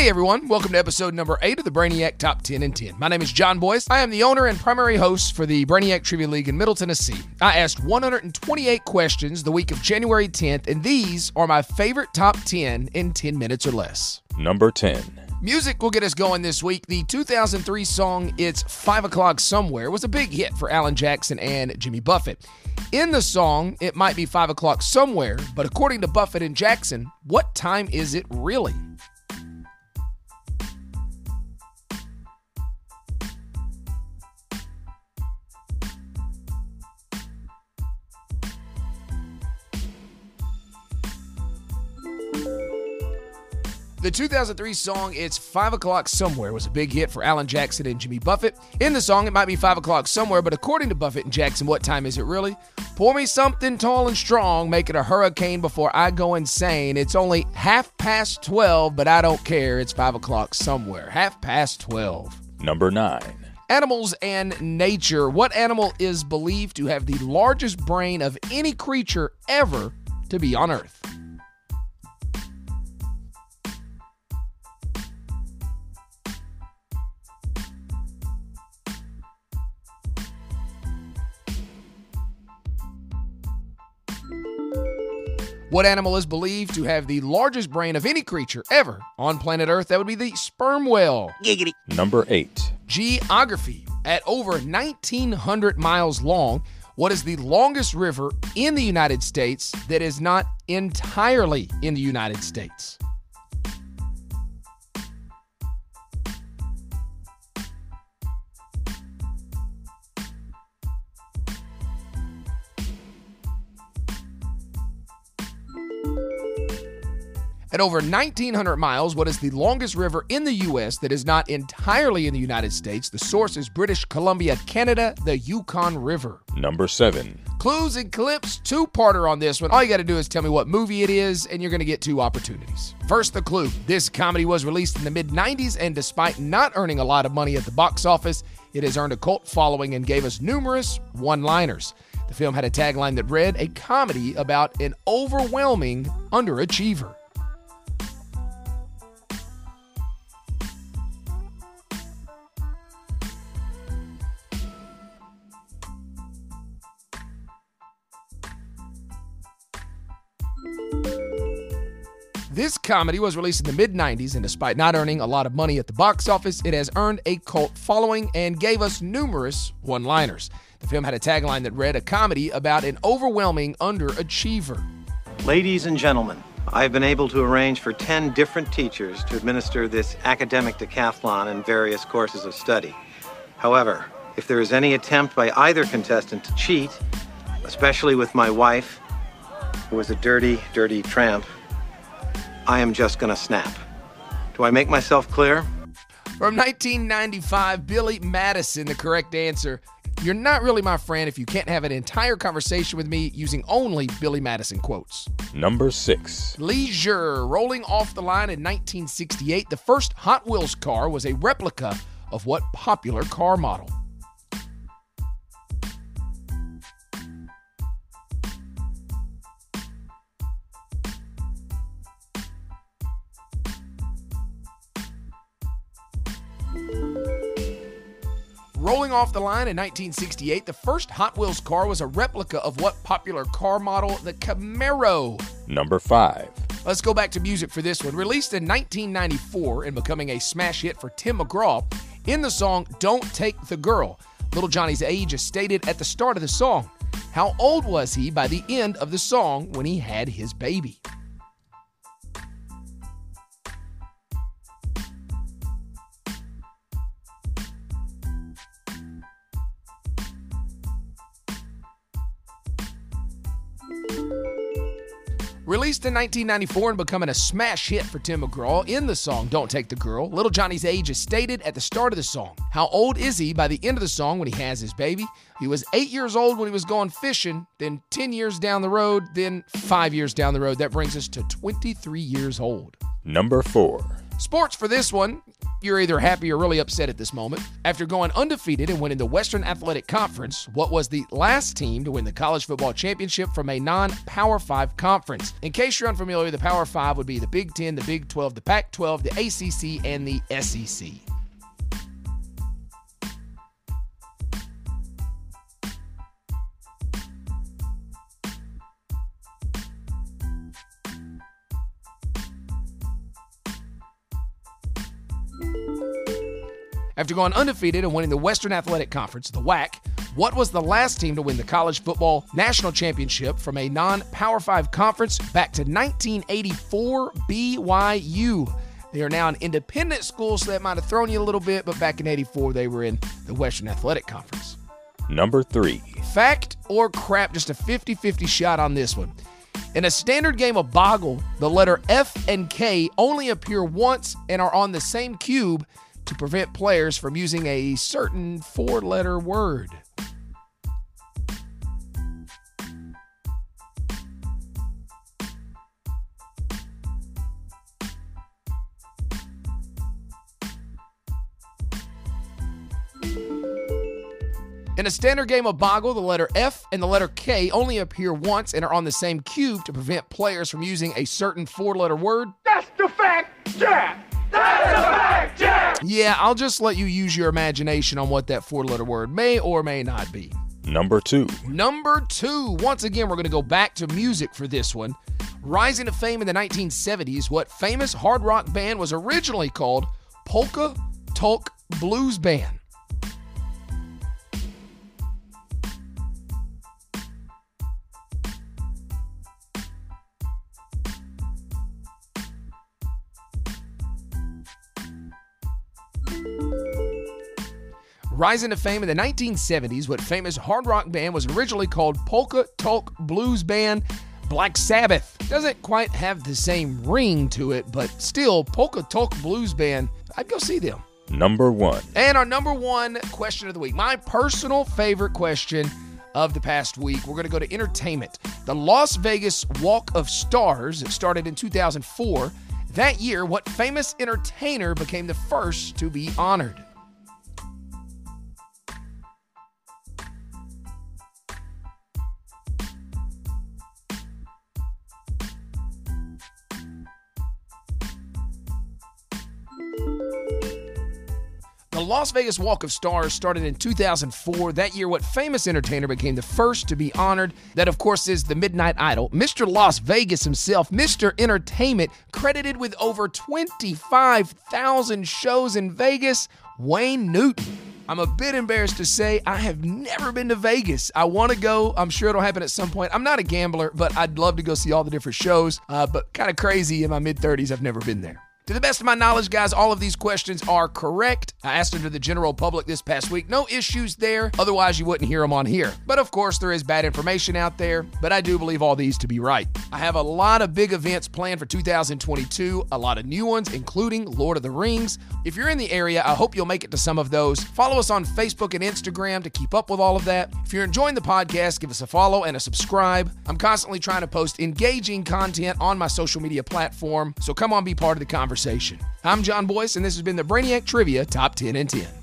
Hey everyone, welcome to episode number 8 of the Brainiac Top 10 in 10. My name is John Boyce. I am the owner and primary host for the Brainiac Trivia League in Middle Tennessee. I asked 128 questions the week of January 10th, and these are my favorite top 10 in 10 minutes or less. Number 10. Music will get us going this week. The 2003 song It's 5 O'Clock Somewhere was a big hit for Alan Jackson and Jimmy Buffett. In the song, it might be 5 o'clock somewhere, but according to Buffett and Jackson, what time is it really? The 2003 song It's 5 O'Clock Somewhere was a big hit for Alan Jackson and Jimmy Buffett. In the song, it might be 5 o'clock somewhere, but according to Buffett and Jackson, what time is it really? Pour me something tall and strong, make it a hurricane before I go insane. It's only half past 12, but I don't care. It's 5 o'clock somewhere. Half past 12. Number 9. Animals and nature. What animal is believed to have the largest brain of any creature ever to be on Earth? What animal is believed to have the largest brain of any creature ever on planet Earth? That would be the sperm whale. Giggity. Number 8. Geography. At over 1,900 miles long, what is the longest river in the United States that is not entirely in the United States? At over 1,900 miles, what is the longest river in the U.S. that is not entirely in the United States? The source is British Columbia, Canada, the Yukon River. Number 7. Clues and clips, two parter on this one. All you got to do is tell me what movie it is, and you're going to get two opportunities. First, the clue. This comedy was released in the mid 90s, and despite not earning a lot of money at the box office, it has earned a cult following and gave us numerous one liners. The film had a tagline that read, A comedy about an overwhelming underachiever. This comedy was released in the mid 90s, and despite not earning a lot of money at the box office, it has earned a cult following and gave us numerous one liners. The film had a tagline that read, A comedy about an overwhelming underachiever. Ladies and gentlemen, I have been able to arrange for 10 different teachers to administer this academic decathlon in various courses of study. However, if there is any attempt by either contestant to cheat, especially with my wife, who is a dirty, dirty tramp, I am just gonna snap. Do I make myself clear? From 1995, Billy Madison, the correct answer. You're not really my friend if you can't have an entire conversation with me using only Billy Madison quotes. Number 6. Leisure, rolling off the line in 1968, the first Hot Wheels car was a replica of what popular car model? Rolling off the line in 1968, the first Hot Wheels car was a replica of what popular car model? The Camaro. Number 5. Let's go back to music for this one. Released in 1994 and becoming a smash hit for Tim McGraw, in the song Don't Take the Girl, Little Johnny's age is stated at the start of the song. How old was he by the end of the song when he had his baby? Released in 1994 and becoming a smash hit for Tim McGraw in the song Don't Take the Girl, Little Johnny's age is stated at the start of the song. How old is he by the end of the song when he has his baby? He was eight years old when he was going fishing, then 10 years down the road, then five years down the road. That brings us to 23 years old. Number 4. Sports for this one. You're either happy or really upset at this moment. After going undefeated and winning the Western Athletic Conference, what was the last team to win the college football championship from a non Power 5 conference? In case you're unfamiliar, the Power 5 would be the Big 10, the Big 12, the Pac 12, the ACC, and the SEC. After going undefeated and winning the Western Athletic Conference, the WAC, what was the last team to win the college football national championship from a non Power 5 conference back to 1984 BYU? They are now an independent school, so that might have thrown you a little bit, but back in 84, they were in the Western Athletic Conference. Number 3. Fact or crap, just a 50 50 shot on this one. In a standard game of Boggle, the letter F and K only appear once and are on the same cube to prevent players from using a certain four letter word. In a standard game of Boggle, the letter F and the letter K only appear once and are on the same cube to prevent players from using a certain four letter word. That's the fact, Jack! That's the fact, Yeah, I'll just let you use your imagination on what that four letter word may or may not be. Number 2. Number two, once again, we're going to go back to music for this one. Rising to fame in the 1970s, what famous hard rock band was originally called Polka Tulk Blues Band? Rising to fame in the 1970s, what famous hard rock band was originally called Polka Tulk Blues Band Black Sabbath. Doesn't quite have the same ring to it, but still, Polka Tulk Blues Band, I'd go see them. Number 1. And our number one question of the week, my personal favorite question of the past week, we're going to go to entertainment. The Las Vegas Walk of Stars, started in 2004. That year, what famous entertainer became the first to be honored? The Las Vegas Walk of Stars started in 2004. That year, what famous entertainer became the first to be honored? That, of course, is the Midnight Idol, Mr. Las Vegas himself, Mr. Entertainment, credited with over 25,000 shows in Vegas, Wayne Newton. I'm a bit embarrassed to say I have never been to Vegas. I want to go. I'm sure it'll happen at some point. I'm not a gambler, but I'd love to go see all the different shows. Uh, but kind of crazy in my mid 30s, I've never been there. To the best of my knowledge, guys, all of these questions are correct. I asked them to the general public this past week. No issues there. Otherwise, you wouldn't hear them on here. But of course, there is bad information out there, but I do believe all these to be right. I have a lot of big events planned for 2022, a lot of new ones, including Lord of the Rings. If you're in the area, I hope you'll make it to some of those. Follow us on Facebook and Instagram to keep up with all of that. If you're enjoying the podcast, give us a follow and a subscribe. I'm constantly trying to post engaging content on my social media platform, so come on, be part of the conversation. I'm John Boyce, and this has been the Brainiac Trivia Top 10 and 10.